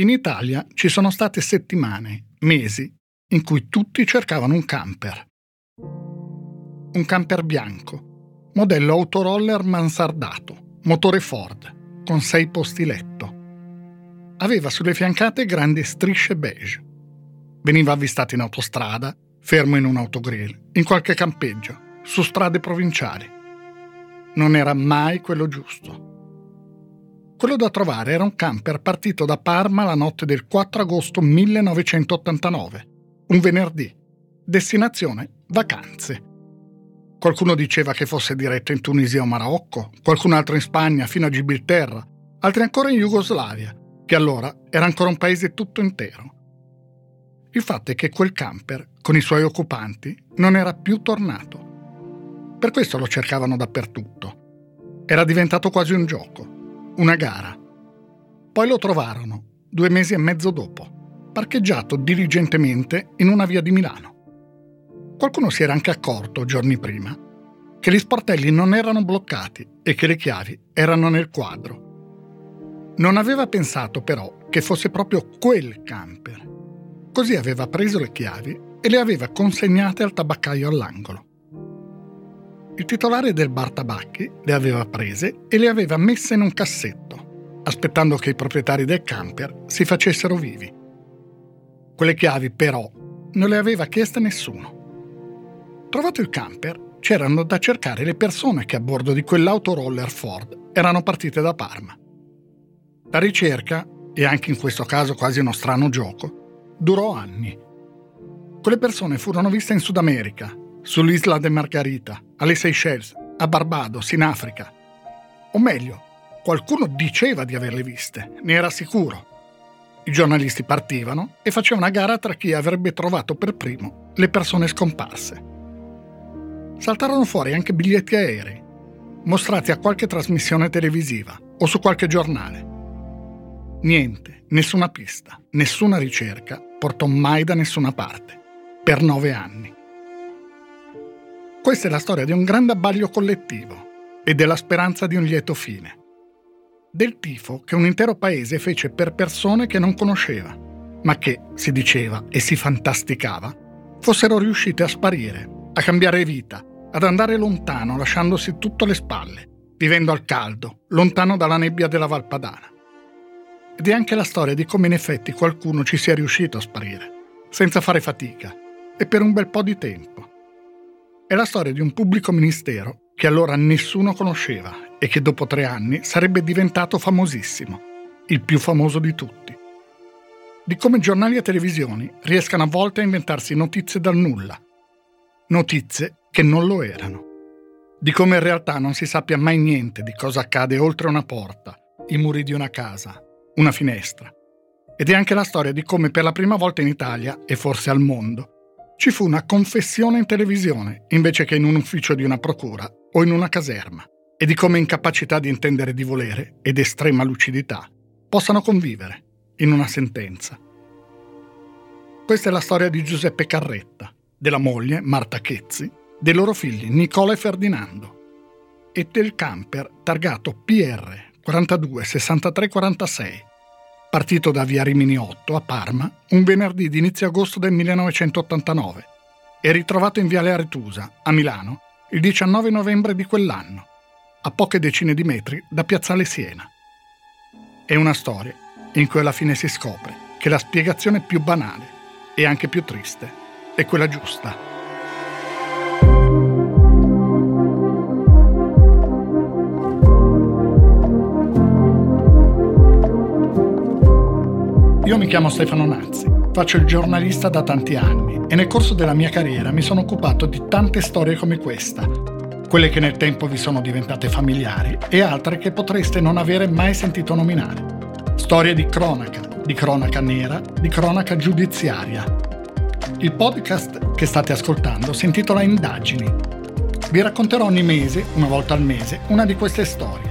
In Italia ci sono state settimane, mesi, in cui tutti cercavano un camper. Un camper bianco, modello autoroller mansardato, motore Ford, con sei posti letto. Aveva sulle fiancate grandi strisce beige. Veniva avvistato in autostrada, fermo in un autogrill, in qualche campeggio, su strade provinciali. Non era mai quello giusto. Quello da trovare era un camper partito da Parma la notte del 4 agosto 1989, un venerdì. Destinazione vacanze. Qualcuno diceva che fosse diretto in Tunisia o Marocco, qualcun altro in Spagna fino a Gibilterra, altri ancora in Jugoslavia, che allora era ancora un paese tutto intero. Il fatto è che quel camper, con i suoi occupanti, non era più tornato. Per questo lo cercavano dappertutto. Era diventato quasi un gioco una gara. Poi lo trovarono, due mesi e mezzo dopo, parcheggiato diligentemente in una via di Milano. Qualcuno si era anche accorto, giorni prima, che gli sportelli non erano bloccati e che le chiavi erano nel quadro. Non aveva pensato però che fosse proprio quel camper. Così aveva preso le chiavi e le aveva consegnate al tabaccaio all'angolo. Il titolare del bar tabacchi le aveva prese e le aveva messe in un cassetto, aspettando che i proprietari del camper si facessero vivi. Quelle chiavi, però, non le aveva chieste nessuno. Trovato il camper, c'erano da cercare le persone che a bordo di quell'autoroller Ford erano partite da Parma. La ricerca, e anche in questo caso quasi uno strano gioco, durò anni. Quelle persone furono viste in Sud America, sull'isola de Margarita, alle Seychelles, a Barbados, in Africa. O meglio, qualcuno diceva di averle viste, ne era sicuro. I giornalisti partivano e facevano una gara tra chi avrebbe trovato per primo le persone scomparse. Saltarono fuori anche biglietti aerei, mostrati a qualche trasmissione televisiva o su qualche giornale. Niente, nessuna pista, nessuna ricerca portò mai da nessuna parte, per nove anni. Questa è la storia di un grande abbaglio collettivo e della speranza di un lieto fine. Del tifo che un intero paese fece per persone che non conosceva, ma che, si diceva e si fantasticava, fossero riuscite a sparire, a cambiare vita, ad andare lontano lasciandosi tutto alle spalle, vivendo al caldo, lontano dalla nebbia della Valpadana. Ed è anche la storia di come in effetti qualcuno ci sia riuscito a sparire, senza fare fatica, e per un bel po' di tempo è la storia di un pubblico ministero che allora nessuno conosceva e che dopo tre anni sarebbe diventato famosissimo, il più famoso di tutti. Di come giornali e televisioni riescano a volte a inventarsi notizie dal nulla, notizie che non lo erano. Di come in realtà non si sappia mai niente di cosa accade oltre una porta, i muri di una casa, una finestra. Ed è anche la storia di come per la prima volta in Italia, e forse al mondo, ci fu una confessione in televisione invece che in un ufficio di una procura o in una caserma e di come incapacità di intendere di volere ed estrema lucidità possano convivere in una sentenza. Questa è la storia di Giuseppe Carretta, della moglie Marta Chezzi, dei loro figli Nicola e Ferdinando e del camper targato PR 42 63 46 partito da via Rimini 8 a Parma un venerdì di inizio agosto del 1989 e ritrovato in viale Aretusa, a Milano, il 19 novembre di quell'anno, a poche decine di metri da Piazzale Siena. È una storia in cui alla fine si scopre che la spiegazione più banale e anche più triste è quella giusta. Io mi chiamo Stefano Nazzi, faccio il giornalista da tanti anni e nel corso della mia carriera mi sono occupato di tante storie come questa, quelle che nel tempo vi sono diventate familiari e altre che potreste non avere mai sentito nominare. Storie di cronaca, di cronaca nera, di cronaca giudiziaria. Il podcast che state ascoltando si intitola Indagini. Vi racconterò ogni mese, una volta al mese, una di queste storie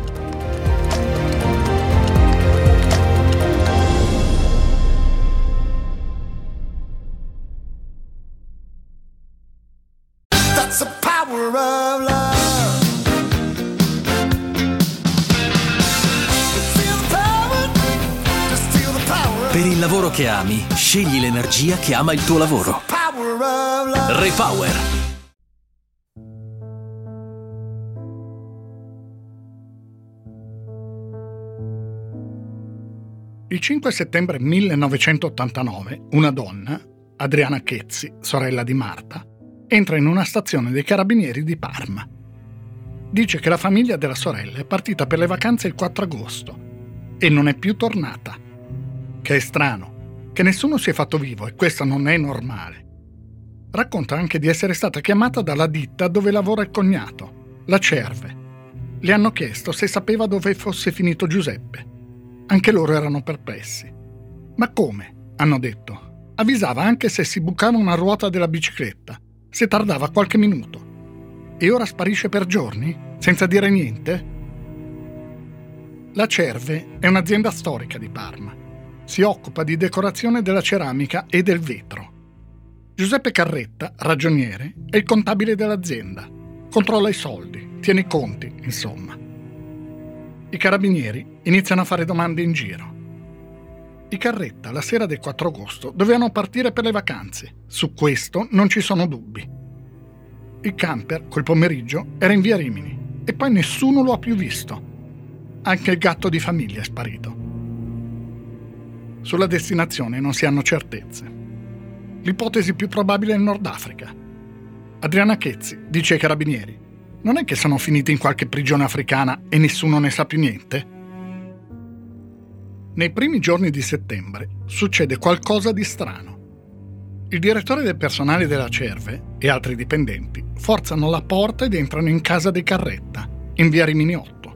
Che ami, scegli l'energia che ama il tuo lavoro. Repower. Il 5 settembre 1989 una donna, Adriana Chezzi, sorella di Marta, entra in una stazione dei carabinieri di Parma. Dice che la famiglia della sorella è partita per le vacanze il 4 agosto e non è più tornata che è strano, che nessuno si è fatto vivo e questo non è normale. Racconta anche di essere stata chiamata dalla ditta dove lavora il cognato, la Cerve. Le hanno chiesto se sapeva dove fosse finito Giuseppe. Anche loro erano perplessi. Ma come? hanno detto. Avvisava anche se si bucava una ruota della bicicletta, se tardava qualche minuto. E ora sparisce per giorni, senza dire niente? La Cerve è un'azienda storica di Parma si occupa di decorazione della ceramica e del vetro. Giuseppe Carretta, ragioniere, è il contabile dell'azienda. Controlla i soldi, tiene i conti, insomma. I carabinieri iniziano a fare domande in giro. I Carretta, la sera del 4 agosto, dovevano partire per le vacanze. Su questo non ci sono dubbi. Il camper, quel pomeriggio, era in via Rimini e poi nessuno lo ha più visto. Anche il gatto di famiglia è sparito. Sulla destinazione non si hanno certezze. L'ipotesi più probabile è il Nord Africa. Adriana Chezzi dice ai carabinieri: Non è che sono finiti in qualche prigione africana e nessuno ne sa più niente? Nei primi giorni di settembre succede qualcosa di strano. Il direttore del personale della Cerve e altri dipendenti forzano la porta ed entrano in casa dei Carretta, in via Rimini 8.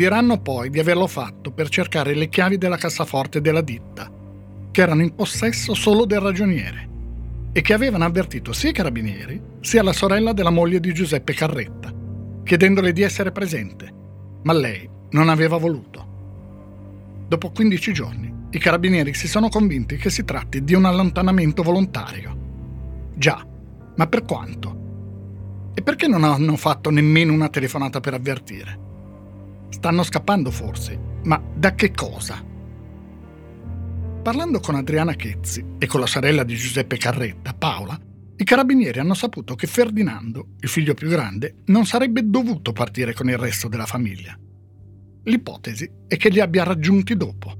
Diranno poi di averlo fatto per cercare le chiavi della cassaforte della ditta, che erano in possesso solo del ragioniere e che avevano avvertito sia i carabinieri sia la sorella della moglie di Giuseppe Carretta, chiedendole di essere presente, ma lei non aveva voluto. Dopo 15 giorni, i carabinieri si sono convinti che si tratti di un allontanamento volontario. Già, ma per quanto? E perché non hanno fatto nemmeno una telefonata per avvertire? Stanno scappando forse, ma da che cosa? Parlando con Adriana Chezzi e con la sorella di Giuseppe Carretta, Paola, i carabinieri hanno saputo che Ferdinando, il figlio più grande, non sarebbe dovuto partire con il resto della famiglia. L'ipotesi è che li abbia raggiunti dopo.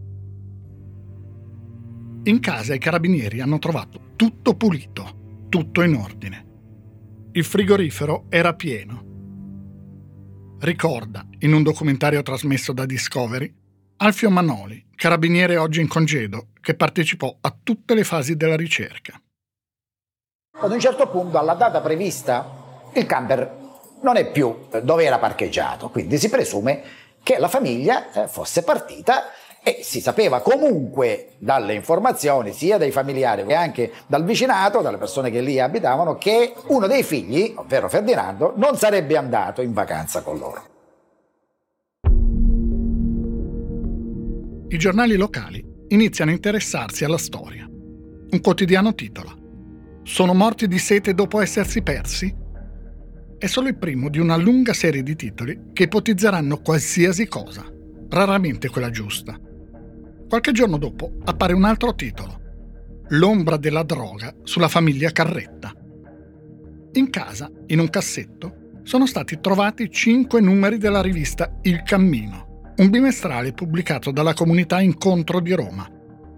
In casa i carabinieri hanno trovato tutto pulito, tutto in ordine. Il frigorifero era pieno ricorda, in un documentario trasmesso da Discovery, Alfio Manoli, carabiniere oggi in congedo, che partecipò a tutte le fasi della ricerca. Ad un certo punto, alla data prevista, il camper non è più dove era parcheggiato, quindi si presume che la famiglia eh, fosse partita e si sapeva comunque dalle informazioni sia dai familiari che anche dal vicinato, dalle persone che lì abitavano, che uno dei figli, ovvero Ferdinando, non sarebbe andato in vacanza con loro. I giornali locali iniziano a interessarsi alla storia. Un quotidiano titola Sono morti di sete dopo essersi persi? È solo il primo di una lunga serie di titoli che ipotizzeranno qualsiasi cosa, raramente quella giusta Qualche giorno dopo appare un altro titolo. L'ombra della droga sulla famiglia Carretta. In casa, in un cassetto, sono stati trovati cinque numeri della rivista Il Cammino, un bimestrale pubblicato dalla comunità Incontro di Roma,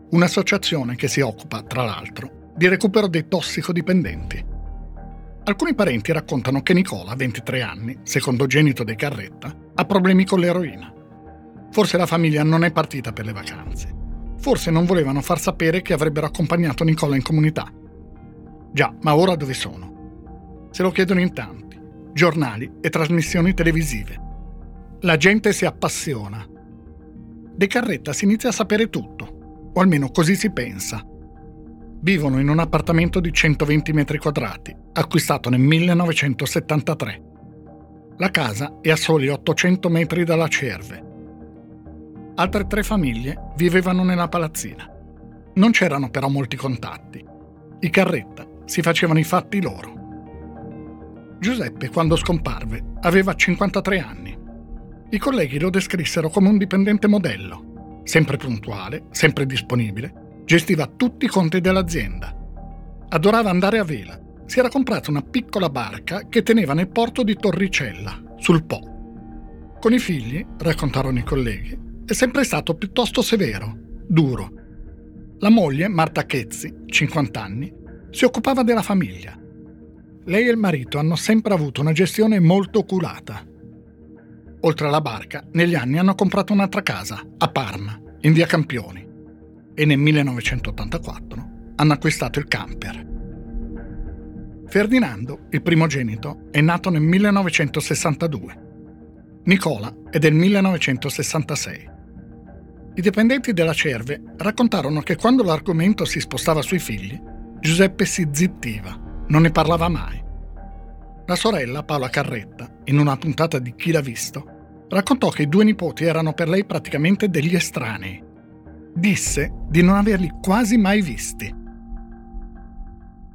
un'associazione che si occupa, tra l'altro, di recupero dei tossicodipendenti. Alcuni parenti raccontano che Nicola, 23 anni, secondogenito dei Carretta, ha problemi con l'eroina. Forse la famiglia non è partita per le vacanze. Forse non volevano far sapere che avrebbero accompagnato Nicola in comunità. Già, ma ora dove sono? Se lo chiedono in tanti. Giornali e trasmissioni televisive. La gente si appassiona. De Carretta si inizia a sapere tutto, o almeno così si pensa. vivono in un appartamento di 120 metri quadrati, acquistato nel 1973. La casa è a soli 800 metri dalla Cerve. Altre tre famiglie vivevano nella palazzina. Non c'erano però molti contatti. I Carretta si facevano i fatti loro. Giuseppe, quando scomparve, aveva 53 anni. I colleghi lo descrissero come un dipendente modello, sempre puntuale, sempre disponibile, gestiva tutti i conti dell'azienda. Adorava andare a vela. Si era comprato una piccola barca che teneva nel porto di Torricella, sul Po. Con i figli, raccontarono i colleghi, è sempre stato piuttosto severo, duro. La moglie, Marta Chezzi, 50 anni, si occupava della famiglia. Lei e il marito hanno sempre avuto una gestione molto oculata, oltre alla barca, negli anni hanno comprato un'altra casa, a Parma, in via Campioni, e nel 1984 hanno acquistato il camper. Ferdinando, il primogenito, è nato nel 1962. Nicola è del 1966. I dipendenti della Cerve raccontarono che quando l'argomento si spostava sui figli, Giuseppe si zittiva, non ne parlava mai. La sorella, Paola Carretta, in una puntata di Chi l'ha visto, raccontò che i due nipoti erano per lei praticamente degli estranei. Disse di non averli quasi mai visti.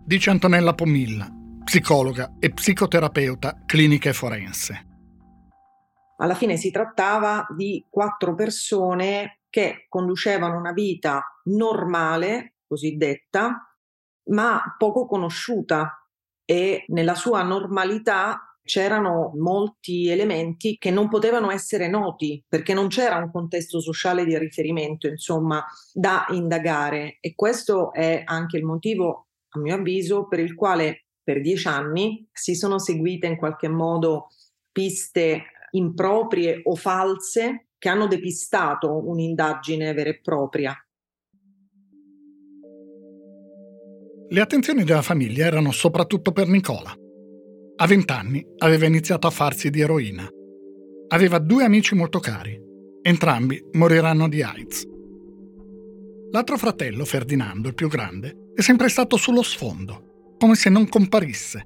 Dice Antonella Pomilla, psicologa e psicoterapeuta clinica e forense. Alla fine si trattava di quattro persone che conducevano una vita normale, cosiddetta, ma poco conosciuta. E nella sua normalità c'erano molti elementi che non potevano essere noti perché non c'era un contesto sociale di riferimento, insomma, da indagare. E questo è anche il motivo, a mio avviso, per il quale per dieci anni si sono seguite in qualche modo piste improprie o false che hanno depistato un'indagine vera e propria. Le attenzioni della famiglia erano soprattutto per Nicola. A vent'anni aveva iniziato a farsi di eroina. Aveva due amici molto cari. Entrambi moriranno di AIDS. L'altro fratello, Ferdinando, il più grande, è sempre stato sullo sfondo, come se non comparisse.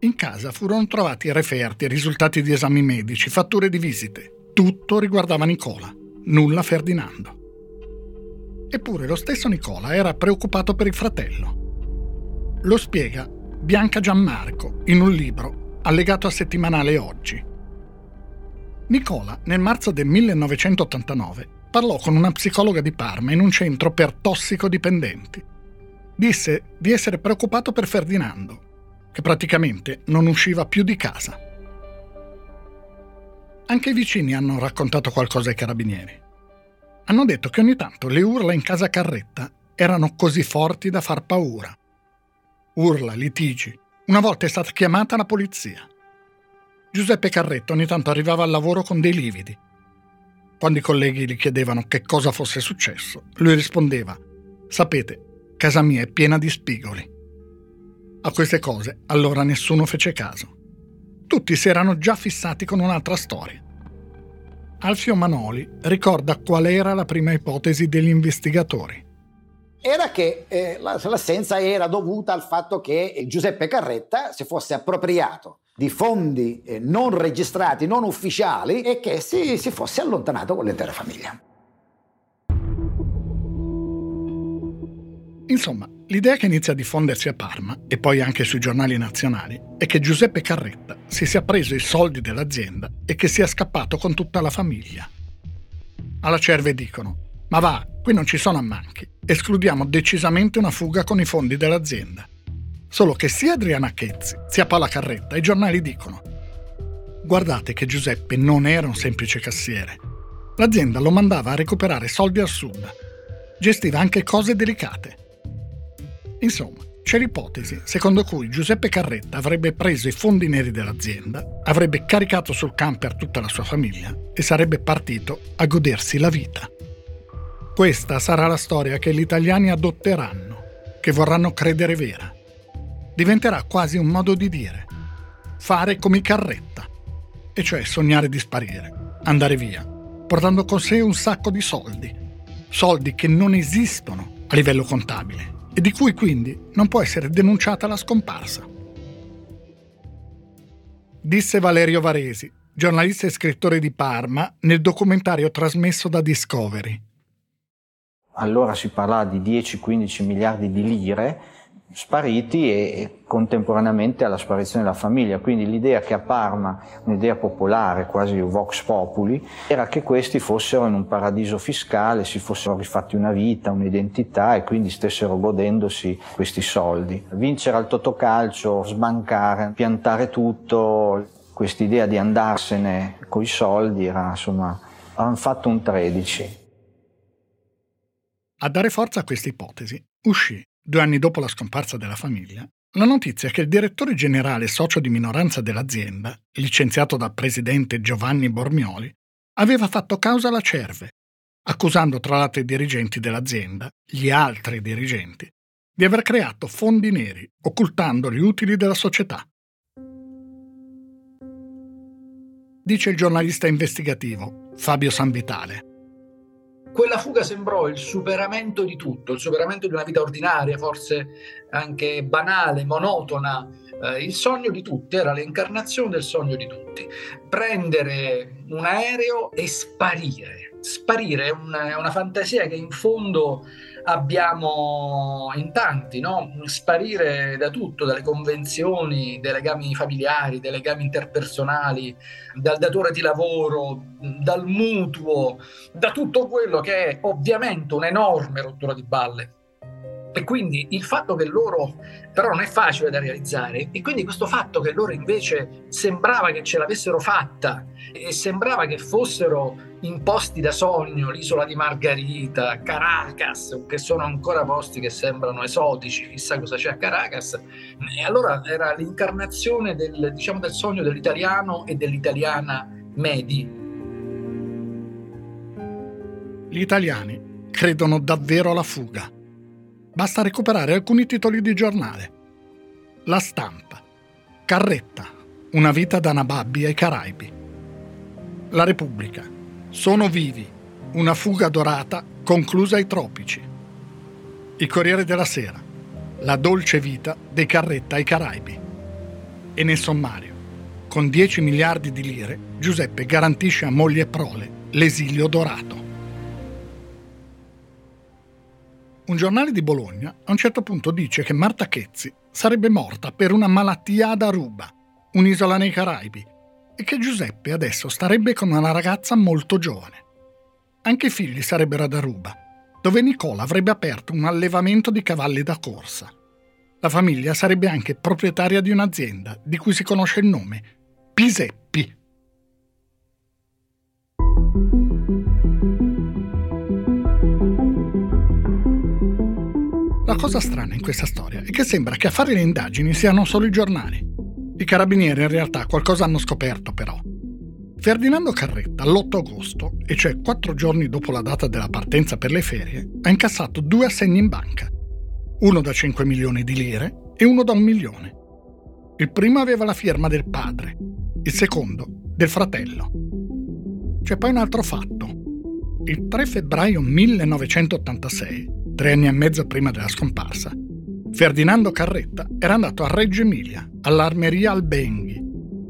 In casa furono trovati referti, risultati di esami medici, fatture di visite. Tutto riguardava Nicola, nulla Ferdinando. Eppure lo stesso Nicola era preoccupato per il fratello. Lo spiega Bianca Gianmarco in un libro allegato a settimanale Oggi. Nicola, nel marzo del 1989, parlò con una psicologa di Parma in un centro per tossicodipendenti. Disse di essere preoccupato per Ferdinando, che praticamente non usciva più di casa. Anche i vicini hanno raccontato qualcosa ai carabinieri. Hanno detto che ogni tanto le urla in casa Carretta erano così forti da far paura. Urla, litigi. Una volta è stata chiamata la polizia. Giuseppe Carretta ogni tanto arrivava al lavoro con dei lividi. Quando i colleghi gli chiedevano che cosa fosse successo, lui rispondeva: Sapete, casa mia è piena di spigoli. A queste cose allora nessuno fece caso. Tutti si erano già fissati con un'altra storia. Alfio Manoli ricorda qual era la prima ipotesi degli investigatori. Era che eh, l'assenza era dovuta al fatto che Giuseppe Carretta si fosse appropriato di fondi eh, non registrati, non ufficiali e che si, si fosse allontanato con l'intera famiglia. Insomma, l'idea che inizia a diffondersi a Parma e poi anche sui giornali nazionali è che Giuseppe Carretta si sia preso i soldi dell'azienda e che sia scappato con tutta la famiglia. Alla Cerve dicono: Ma va, qui non ci sono ammanchi, escludiamo decisamente una fuga con i fondi dell'azienda. Solo che sia Adriana Chezzi, sia Paola Carretta, i giornali dicono: Guardate che Giuseppe non era un semplice cassiere. L'azienda lo mandava a recuperare soldi al sud. Gestiva anche cose delicate Insomma, c'è l'ipotesi secondo cui Giuseppe Carretta avrebbe preso i fondi neri dell'azienda, avrebbe caricato sul camper tutta la sua famiglia e sarebbe partito a godersi la vita. Questa sarà la storia che gli italiani adotteranno, che vorranno credere vera. Diventerà quasi un modo di dire, fare come i Carretta, e cioè sognare di sparire, andare via, portando con sé un sacco di soldi, soldi che non esistono a livello contabile e di cui quindi non può essere denunciata la scomparsa. Disse Valerio Varesi, giornalista e scrittore di Parma, nel documentario trasmesso da Discovery. Allora si parlava di 10-15 miliardi di lire spariti e contemporaneamente alla sparizione della famiglia. Quindi l'idea che a Parma, un'idea popolare, quasi vox populi, era che questi fossero in un paradiso fiscale, si fossero rifatti una vita, un'identità e quindi stessero godendosi questi soldi. Vincere al totocalcio, sbancare, piantare tutto, quest'idea di andarsene coi soldi era insomma, hanno fatto un 13. A dare forza a questa ipotesi uscì Due anni dopo la scomparsa della famiglia, la notizia che il direttore generale socio di minoranza dell'azienda, licenziato dal presidente Giovanni Bormioli, aveva fatto causa alla Cerve, accusando tra l'altro i dirigenti dell'azienda, gli altri dirigenti, di aver creato fondi neri, occultando gli utili della società. Dice il giornalista investigativo Fabio Sanvitale. Quella fuga sembrò il superamento di tutto, il superamento di una vita ordinaria, forse anche banale, monotona. Eh, il sogno di tutti era l'incarnazione del sogno di tutti. Prendere un aereo e sparire. Sparire è una, è una fantasia che in fondo abbiamo in tanti, no? sparire da tutto, dalle convenzioni, dai legami familiari, dai legami interpersonali, dal datore di lavoro, dal mutuo, da tutto quello che è ovviamente un'enorme rottura di balle. E quindi il fatto che loro, però non è facile da realizzare, e quindi questo fatto che loro invece sembrava che ce l'avessero fatta e sembrava che fossero imposti da sogno, l'isola di Margarita, Caracas, che sono ancora posti che sembrano esotici, chissà cosa c'è a Caracas, e allora era l'incarnazione del, diciamo, del sogno dell'italiano e dell'italiana medi. Gli italiani credono davvero alla fuga Basta recuperare alcuni titoli di giornale. La stampa. Carretta. Una vita da Nababbi ai Caraibi. La Repubblica. Sono vivi. Una fuga dorata conclusa ai tropici. Il Corriere della Sera. La dolce vita dei Carretta ai Caraibi. E nel sommario. Con 10 miliardi di lire, Giuseppe garantisce a moglie e prole l'esilio dorato. Un giornale di Bologna a un certo punto dice che Marta Chezzi sarebbe morta per una malattia ad Aruba, un'isola nei Caraibi, e che Giuseppe adesso starebbe con una ragazza molto giovane. Anche i figli sarebbero ad Aruba, dove Nicola avrebbe aperto un allevamento di cavalli da corsa. La famiglia sarebbe anche proprietaria di un'azienda di cui si conosce il nome, Piseppi. Cosa strana in questa storia è che sembra che a fare le indagini siano solo i giornali. I carabinieri in realtà qualcosa hanno scoperto però. Ferdinando Carretta l'8 agosto, e cioè quattro giorni dopo la data della partenza per le ferie, ha incassato due assegni in banca. Uno da 5 milioni di lire e uno da un milione. Il primo aveva la firma del padre, il secondo del fratello. C'è poi un altro fatto. Il 3 febbraio 1986 tre anni e mezzo prima della scomparsa, Ferdinando Carretta era andato a Reggio Emilia, all'armeria Albenghi.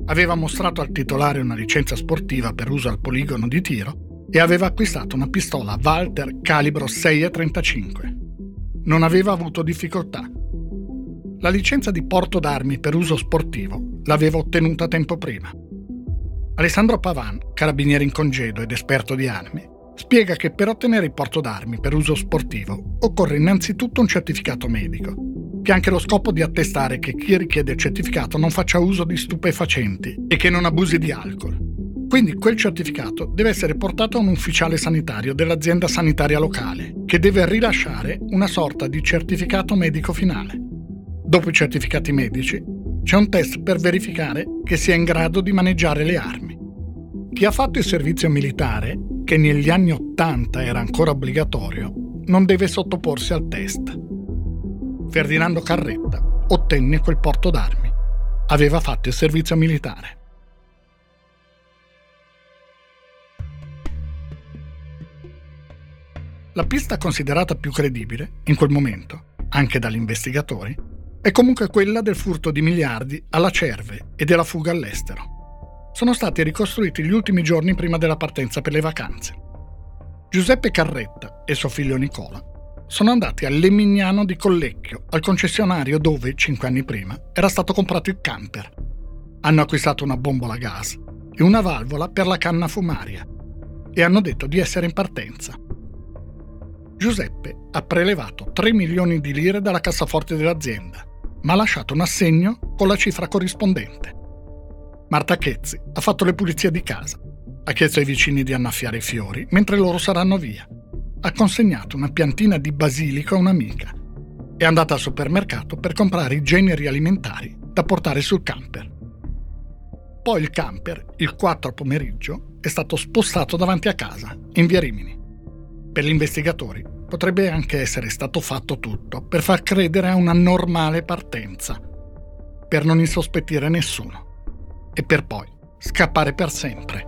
Aveva mostrato al titolare una licenza sportiva per uso al poligono di tiro e aveva acquistato una pistola Walter calibro 6,35. Non aveva avuto difficoltà. La licenza di porto d'armi per uso sportivo l'aveva ottenuta tempo prima. Alessandro Pavan, carabiniere in congedo ed esperto di armi, spiega che per ottenere il porto d'armi per uso sportivo occorre innanzitutto un certificato medico, che ha anche lo scopo di attestare che chi richiede il certificato non faccia uso di stupefacenti e che non abusi di alcol. Quindi quel certificato deve essere portato a un ufficiale sanitario dell'azienda sanitaria locale, che deve rilasciare una sorta di certificato medico finale. Dopo i certificati medici, c'è un test per verificare che sia in grado di maneggiare le armi. Chi ha fatto il servizio militare che negli anni Ottanta era ancora obbligatorio, non deve sottoporsi al test. Ferdinando Carretta ottenne quel porto d'armi. Aveva fatto il servizio militare. La pista considerata più credibile, in quel momento, anche dagli investigatori, è comunque quella del furto di miliardi alla cerve e della fuga all'estero. Sono stati ricostruiti gli ultimi giorni prima della partenza per le vacanze. Giuseppe Carretta e suo figlio Nicola sono andati a Lemignano di Collecchio, al concessionario dove, cinque anni prima, era stato comprato il camper. Hanno acquistato una bombola a gas e una valvola per la canna fumaria e hanno detto di essere in partenza. Giuseppe ha prelevato 3 milioni di lire dalla cassaforte dell'azienda, ma ha lasciato un assegno con la cifra corrispondente. Marta Chezzi ha fatto le pulizie di casa, ha chiesto ai vicini di annaffiare i fiori mentre loro saranno via ha consegnato una piantina di basilico a un'amica. È andata al supermercato per comprare i generi alimentari da portare sul camper. Poi il camper, il 4 pomeriggio, è stato spostato davanti a casa, in via Rimini. Per gli investigatori potrebbe anche essere stato fatto tutto per far credere a una normale partenza, per non insospettire nessuno e per poi scappare per sempre.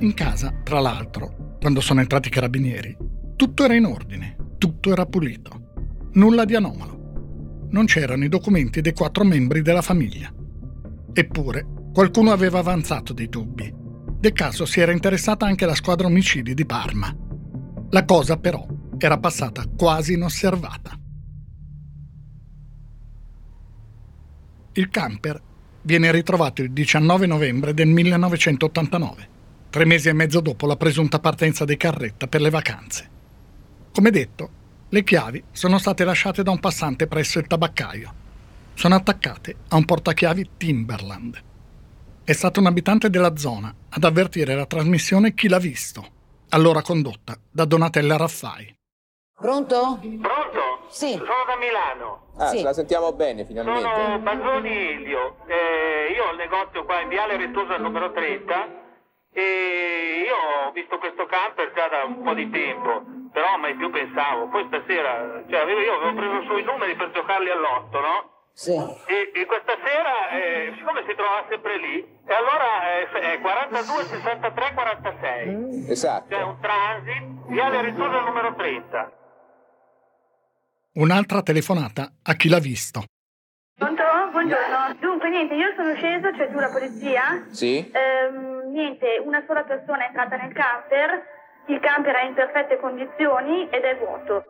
In casa, tra l'altro, quando sono entrati i carabinieri, tutto era in ordine, tutto era pulito. Nulla di anomalo. Non c'erano i documenti dei quattro membri della famiglia. Eppure, qualcuno aveva avanzato dei dubbi. Del caso si era interessata anche la squadra omicidi di Parma. La cosa però era passata quasi inosservata. Il camper viene ritrovato il 19 novembre del 1989 tre mesi e mezzo dopo la presunta partenza di Carretta per le vacanze. Come detto, le chiavi sono state lasciate da un passante presso il tabaccaio. Sono attaccate a un portachiavi Timberland. È stato un abitante della zona ad avvertire la trasmissione Chi l'ha visto, allora condotta da Donatella Raffai. Pronto? Pronto? Sì. Sono da Milano. Ah, Sì. ce la sentiamo bene finalmente. Sono Bazzoni Ildio. Eh, io ho il negozio qua in Viale Rettosa numero 30 e io ho visto questo camper già da un po' di tempo, però mai più pensavo. Poi stasera, cioè avevo- io avevo preso su i numeri per giocarli all'otto, no? Sì. E, e questa sera, eh, siccome si trova sempre lì, e allora eh, è 42 63 46. Esatto. C'è un transit, Viale Rettosa numero 30. Un'altra telefonata a chi l'ha visto. Pronto? Buongiorno. Dunque, niente, io sono sceso, cioè tu la polizia. Sì? Ehm, niente, una sola persona è entrata nel camper, il camper è in perfette condizioni ed è vuoto.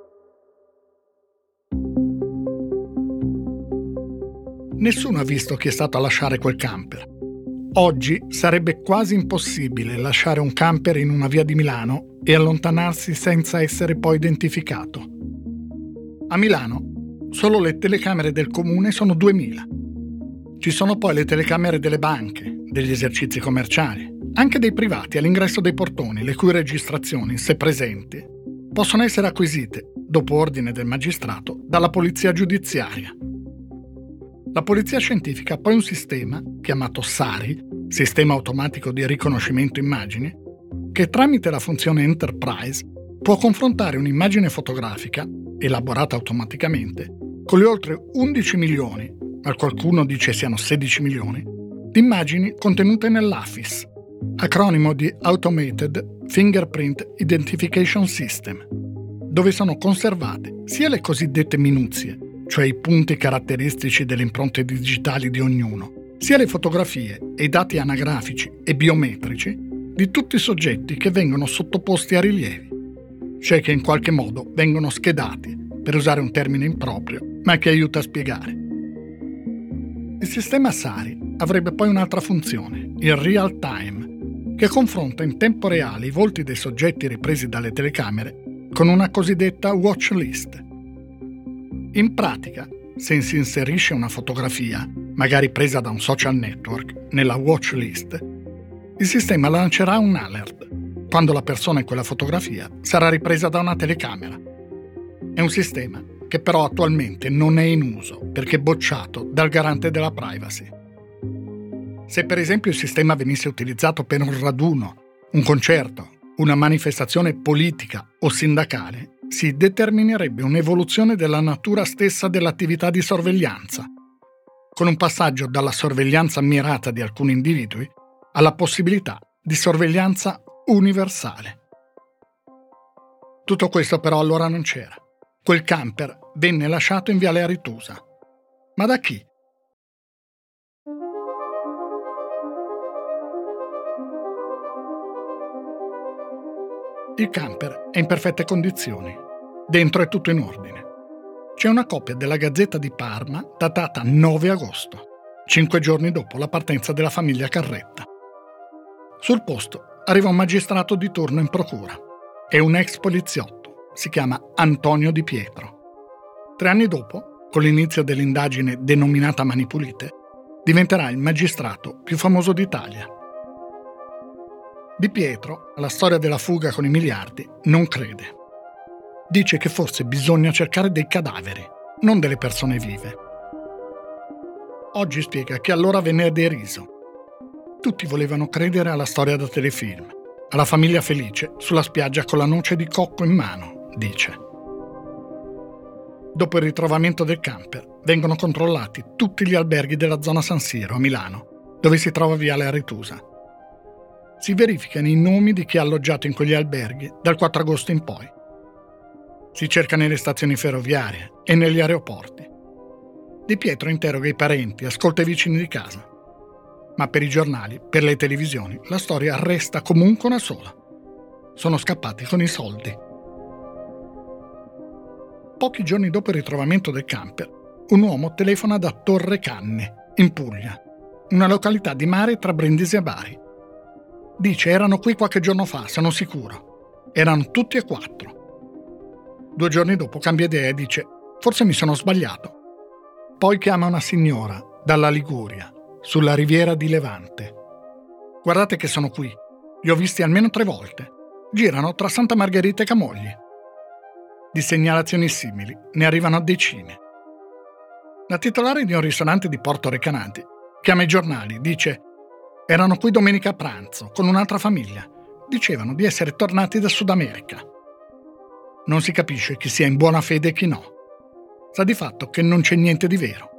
Nessuno ha visto chi è stato a lasciare quel camper. Oggi sarebbe quasi impossibile lasciare un camper in una via di Milano e allontanarsi senza essere poi identificato. A Milano solo le telecamere del comune sono 2000. Ci sono poi le telecamere delle banche, degli esercizi commerciali, anche dei privati all'ingresso dei portoni, le cui registrazioni, se presenti, possono essere acquisite, dopo ordine del magistrato, dalla polizia giudiziaria. La polizia scientifica ha poi un sistema, chiamato SARI, Sistema Automatico di Riconoscimento Immagini, che tramite la funzione Enterprise può confrontare un'immagine fotografica, elaborata automaticamente, con le oltre 11 milioni, ma qualcuno dice siano 16 milioni, di immagini contenute nell'AFIS, acronimo di Automated Fingerprint Identification System, dove sono conservate sia le cosiddette minuzie, cioè i punti caratteristici delle impronte digitali di ognuno, sia le fotografie e i dati anagrafici e biometrici di tutti i soggetti che vengono sottoposti a rilievi, cioè che in qualche modo vengono schedati, per usare un termine improprio, ma che aiuta a spiegare. Il sistema SARI avrebbe poi un'altra funzione, il real time, che confronta in tempo reale i volti dei soggetti ripresi dalle telecamere con una cosiddetta watch list. In pratica, se si inserisce una fotografia, magari presa da un social network, nella watch list, il sistema lancerà un alert quando la persona in quella fotografia sarà ripresa da una telecamera. È un sistema che però attualmente non è in uso perché bocciato dal garante della privacy. Se per esempio il sistema venisse utilizzato per un raduno, un concerto, una manifestazione politica o sindacale, si determinerebbe un'evoluzione della natura stessa dell'attività di sorveglianza, con un passaggio dalla sorveglianza mirata di alcuni individui alla possibilità di sorveglianza universale. Tutto questo però allora non c'era. Quel camper venne lasciato in Viale Aritusa. Ma da chi? Il camper è in perfette condizioni. Dentro è tutto in ordine. C'è una copia della Gazzetta di Parma datata 9 agosto, cinque giorni dopo la partenza della famiglia Carretta. Sul posto arriva un magistrato di turno in procura. È un ex poliziotto, si chiama Antonio Di Pietro. Tre anni dopo, con l'inizio dell'indagine denominata Mani Pulite, diventerà il magistrato più famoso d'Italia. Di Pietro, alla storia della fuga con i miliardi, non crede dice che forse bisogna cercare dei cadaveri, non delle persone vive. Oggi spiega che allora venne deriso. Tutti volevano credere alla storia da telefilm, alla famiglia felice sulla spiaggia con la noce di cocco in mano, dice. Dopo il ritrovamento del camper, vengono controllati tutti gli alberghi della zona San Siro a Milano, dove si trova Viale Aretusa. Si verificano i nomi di chi ha alloggiato in quegli alberghi dal 4 agosto in poi si cerca nelle stazioni ferroviarie e negli aeroporti. Di Pietro interroga i parenti, ascolta i vicini di casa. Ma per i giornali, per le televisioni, la storia resta comunque una sola. Sono scappati con i soldi. Pochi giorni dopo il ritrovamento del camper, un uomo telefona da Torre Canne, in Puglia, una località di mare tra Brindisi e Bari. Dice erano qui qualche giorno fa, sono sicuro. Erano tutti e quattro. Due giorni dopo cambia idea e dice forse mi sono sbagliato. Poi chiama una signora dalla Liguria, sulla riviera di Levante. Guardate che sono qui. Li ho visti almeno tre volte. Girano tra Santa Margherita e Camogli. Di segnalazioni simili ne arrivano decine. La titolare di un ristorante di Porto Recanati chiama i giornali, dice erano qui domenica a pranzo con un'altra famiglia. Dicevano di essere tornati da Sud America. Non si capisce chi sia in buona fede e chi no. Sa di fatto che non c'è niente di vero.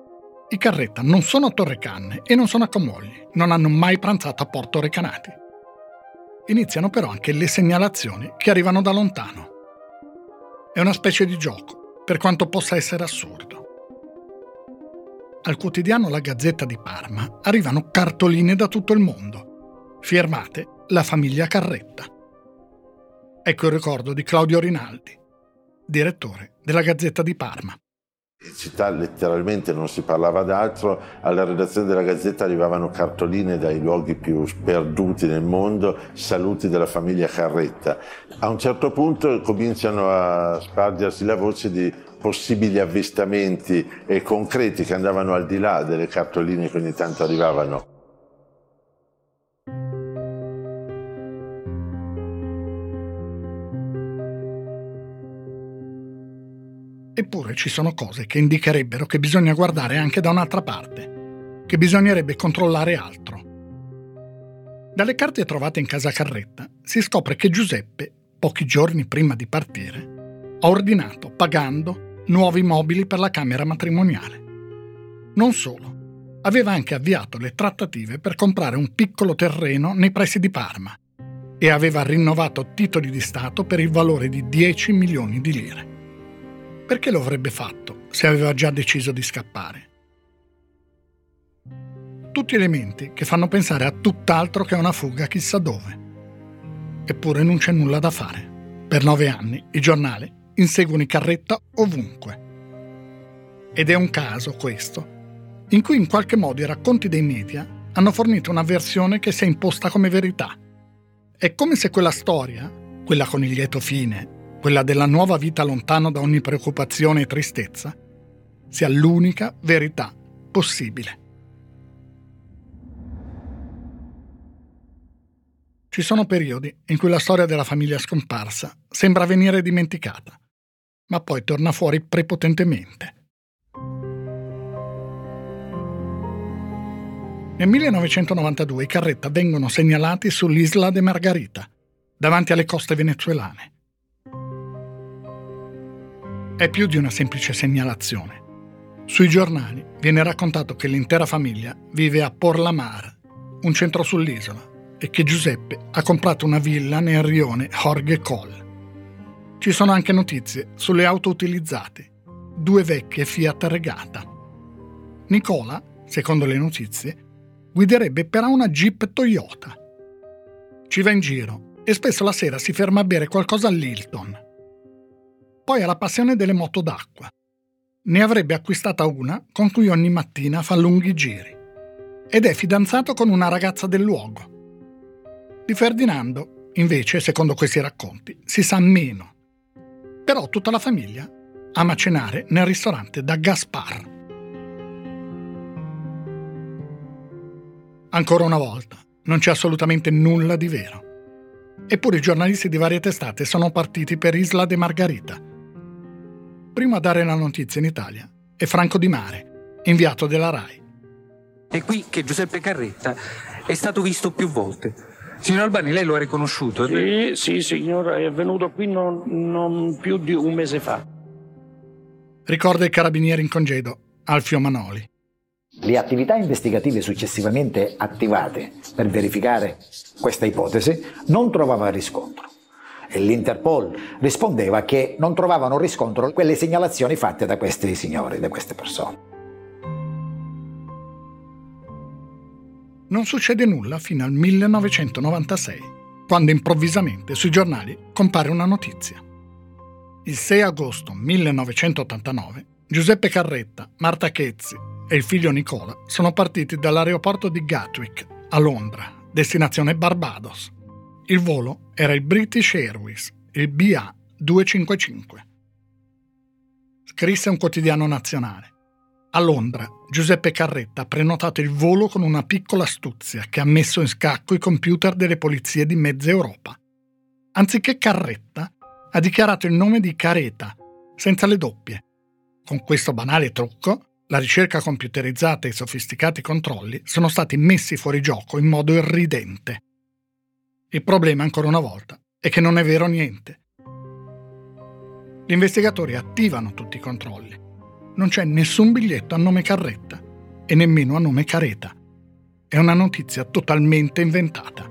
I Carretta non sono Torrecanne e non sono a Camogli, non hanno mai pranzato a Porto Recanati. Iniziano però anche le segnalazioni che arrivano da lontano. È una specie di gioco, per quanto possa essere assurdo. Al quotidiano La Gazzetta di Parma arrivano cartoline da tutto il mondo, firmate La famiglia Carretta. Ecco il ricordo di Claudio Rinaldi, direttore della Gazzetta di Parma. Città letteralmente non si parlava d'altro, alla redazione della Gazzetta arrivavano cartoline dai luoghi più sperduti nel mondo, saluti della famiglia Carretta. A un certo punto cominciano a spargersi la voce di possibili avvistamenti concreti che andavano al di là delle cartoline che ogni tanto arrivavano. Eppure ci sono cose che indicherebbero che bisogna guardare anche da un'altra parte, che bisognerebbe controllare altro. Dalle carte trovate in casa Carretta si scopre che Giuseppe, pochi giorni prima di partire, ha ordinato, pagando, nuovi mobili per la camera matrimoniale. Non solo, aveva anche avviato le trattative per comprare un piccolo terreno nei pressi di Parma e aveva rinnovato titoli di Stato per il valore di 10 milioni di lire. Perché lo avrebbe fatto se aveva già deciso di scappare? Tutti elementi che fanno pensare a tutt'altro che a una fuga chissà dove. Eppure non c'è nulla da fare. Per nove anni i giornali inseguono i carretta ovunque. Ed è un caso questo, in cui in qualche modo i racconti dei media hanno fornito una versione che si è imposta come verità. È come se quella storia, quella con il lieto fine quella della nuova vita lontano da ogni preoccupazione e tristezza, sia l'unica verità possibile. Ci sono periodi in cui la storia della famiglia scomparsa sembra venire dimenticata, ma poi torna fuori prepotentemente. Nel 1992 i Carretta vengono segnalati sull'Isla de Margarita, davanti alle coste venezuelane. È più di una semplice segnalazione. Sui giornali viene raccontato che l'intera famiglia vive a Porlamar, un centro sull'isola, è che Giuseppe ha comprato una villa nel rione Jorge Col. Ci sono anche notizie sulle auto utilizzate, due vecchie Fiat Regata. Nicola, secondo le notizie, guiderebbe però una Jeep Toyota. Ci va in giro e spesso la sera si ferma a bere qualcosa all'Hilton. Poi ha la passione delle moto d'acqua. Ne avrebbe acquistata una con cui ogni mattina fa lunghi giri. Ed è fidanzato con una ragazza del luogo. Di Ferdinando, invece, secondo questi racconti, si sa meno. Però tutta la famiglia ama cenare nel ristorante da Gaspar. Ancora una volta, non c'è assolutamente nulla di vero. Eppure i giornalisti di varie testate sono partiti per Isla de Margarita. Primo a dare la notizia in Italia è Franco Di Mare, inviato della RAI. È qui che Giuseppe Carretta è stato visto più volte Signor Albani, lei lo ha riconosciuto? Sì, sì, signora, è venuto qui non, non più di un mese fa. Ricorda il carabiniere in congedo, Alfio Manoli. Le attività investigative successivamente attivate per verificare questa ipotesi non trovavano riscontro e l'Interpol rispondeva che non trovavano riscontro quelle segnalazioni fatte da questi signori, da queste persone. non succede nulla fino al 1996, quando improvvisamente sui giornali compare una notizia. Il 6 agosto 1989 Giuseppe Carretta, Marta Chezzi e il figlio Nicola sono partiti dall'aeroporto di Gatwick a Londra, destinazione Barbados. Il volo era il British Airways, il BA 255. Scrisse un quotidiano nazionale. A Londra, Giuseppe Carretta ha prenotato il volo con una piccola astuzia che ha messo in scacco i computer delle polizie di mezza Europa. Anziché Carretta, ha dichiarato il nome di Careta, senza le doppie. Con questo banale trucco, la ricerca computerizzata e i sofisticati controlli sono stati messi fuori gioco in modo irridente. Il problema, ancora una volta, è che non è vero niente. Gli investigatori attivano tutti i controlli non c'è nessun biglietto a nome Carretta e nemmeno a nome Careta. È una notizia totalmente inventata.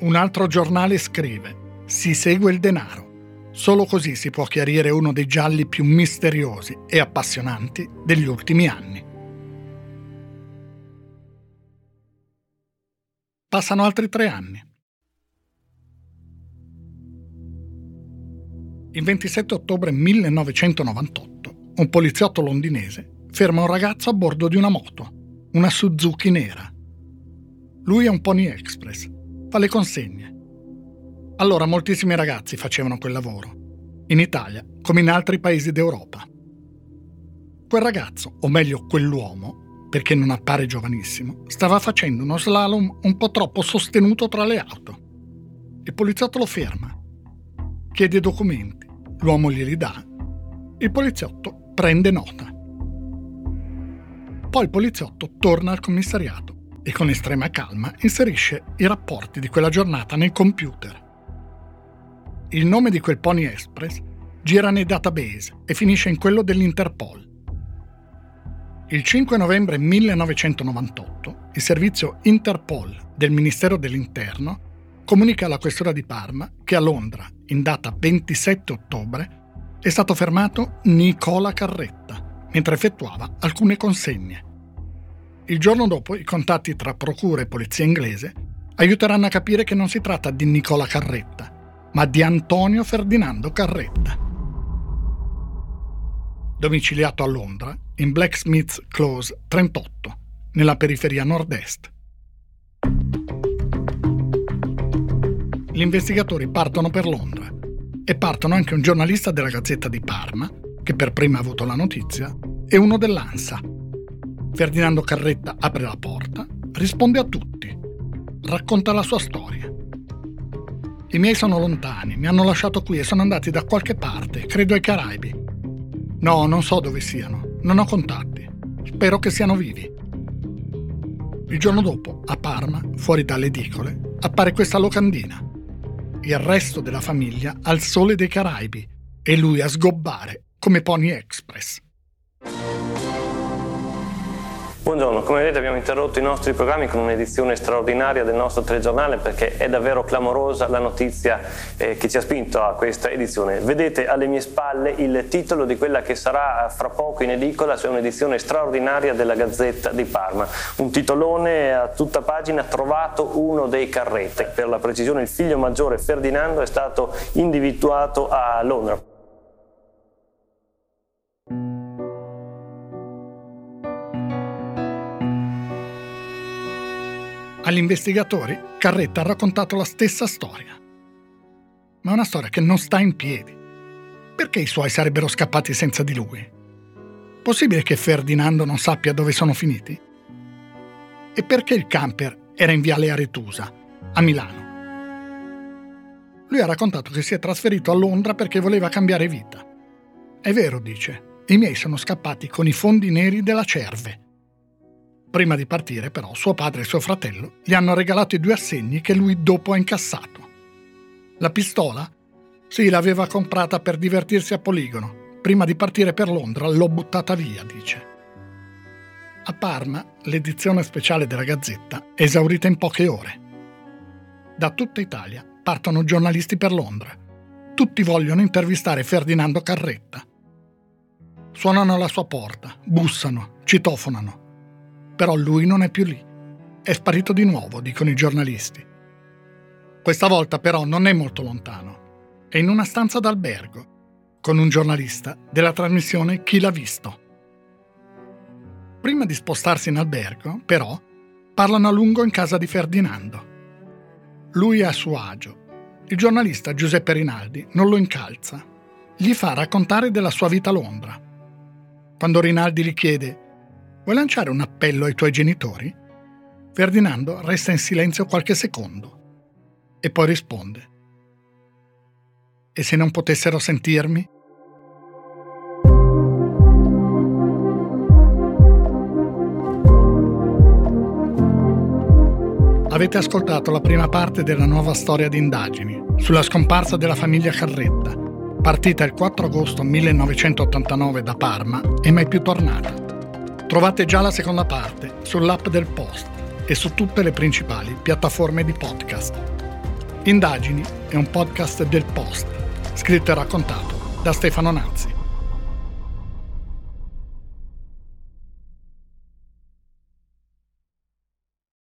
Un altro giornale scrive: Si segue il denaro. Solo così si può chiarire uno dei gialli più misteriosi e appassionanti degli ultimi anni. Passano altri tre anni. Il 27 ottobre 1998 un poliziotto londinese ferma un ragazzo a bordo di una moto, una Suzuki nera. Lui è un Pony Express, fa le consegne. Allora moltissimi ragazzi facevano quel lavoro, in Italia come in altri paesi d'Europa. Quel ragazzo, o meglio quell'uomo, perché non appare giovanissimo, stava facendo uno slalom un po' troppo sostenuto tra le auto. Il poliziotto lo ferma, chiede documenti, l'uomo glieli dà. Il poliziotto prende nota. Poi il poliziotto torna al commissariato e con estrema calma inserisce i rapporti di quella giornata nel computer. Il nome di quel Pony Express gira nei database e finisce in quello dell'Interpol. Il 5 novembre 1998 il servizio Interpol del Ministero dell'Interno comunica alla questura di Parma che a Londra, in data 27 ottobre, è stato fermato Nicola Carretta mentre effettuava alcune consegne. Il giorno dopo i contatti tra procura e polizia inglese aiuteranno a capire che non si tratta di Nicola Carretta, ma di Antonio Ferdinando Carretta. Domiciliato a Londra, in Blacksmith's Close 38, nella periferia nord-est. Gli investigatori partono per Londra e partono anche un giornalista della Gazzetta di Parma, che per prima ha avuto la notizia, e uno dell'ANSA. Ferdinando Carretta apre la porta, risponde a tutti, racconta la sua storia. I miei sono lontani, mi hanno lasciato qui e sono andati da qualche parte, credo ai Caraibi. No, non so dove siano, non ho contatti. Spero che siano vivi. Il giorno dopo, a Parma, fuori dalle edicole, appare questa locandina il resto della famiglia al sole dei Caraibi e lui a sgobbare come Pony Express. Buongiorno, come vedete abbiamo interrotto i nostri programmi con un'edizione straordinaria del nostro telegiornale perché è davvero clamorosa la notizia eh, che ci ha spinto a questa edizione. Vedete alle mie spalle il titolo di quella che sarà fra poco in edicola, cioè un'edizione straordinaria della Gazzetta di Parma. Un titolone a tutta pagina trovato uno dei Carrette. Per la precisione il figlio maggiore Ferdinando è stato individuato a Londra. Agli investigatori Carretta ha raccontato la stessa storia. Ma è una storia che non sta in piedi. Perché i suoi sarebbero scappati senza di lui? Possibile che Ferdinando non sappia dove sono finiti? E perché il camper era in viale Aretusa, a Milano? Lui ha raccontato che si è trasferito a Londra perché voleva cambiare vita. È vero, dice, i miei sono scappati con i fondi neri della Cerve Prima di partire, però, suo padre e suo fratello gli hanno regalato i due assegni che lui dopo ha incassato. La pistola? Sì, l'aveva comprata per divertirsi a poligono. Prima di partire per Londra l'ho buttata via, dice. A Parma, l'edizione speciale della Gazzetta è esaurita in poche ore. Da tutta Italia partono giornalisti per Londra. Tutti vogliono intervistare Ferdinando Carretta. Suonano alla sua porta, bussano, citofonano. Però lui non è più lì. È sparito di nuovo, dicono i giornalisti. Questa volta però non è molto lontano. È in una stanza d'albergo, con un giornalista della trasmissione Chi l'ha visto. Prima di spostarsi in albergo, però, parlano a lungo in casa di Ferdinando. Lui è a suo agio. Il giornalista Giuseppe Rinaldi non lo incalza. Gli fa raccontare della sua vita a Londra. Quando Rinaldi gli chiede Vuoi lanciare un appello ai tuoi genitori? Ferdinando resta in silenzio qualche secondo e poi risponde. E se non potessero sentirmi? Avete ascoltato la prima parte della nuova storia di indagini sulla scomparsa della famiglia Carretta, partita il 4 agosto 1989 da Parma e mai più tornata. Trovate già la seconda parte sull'app del Post e su tutte le principali piattaforme di podcast. Indagini è un podcast del Post, scritto e raccontato da Stefano Nazzi.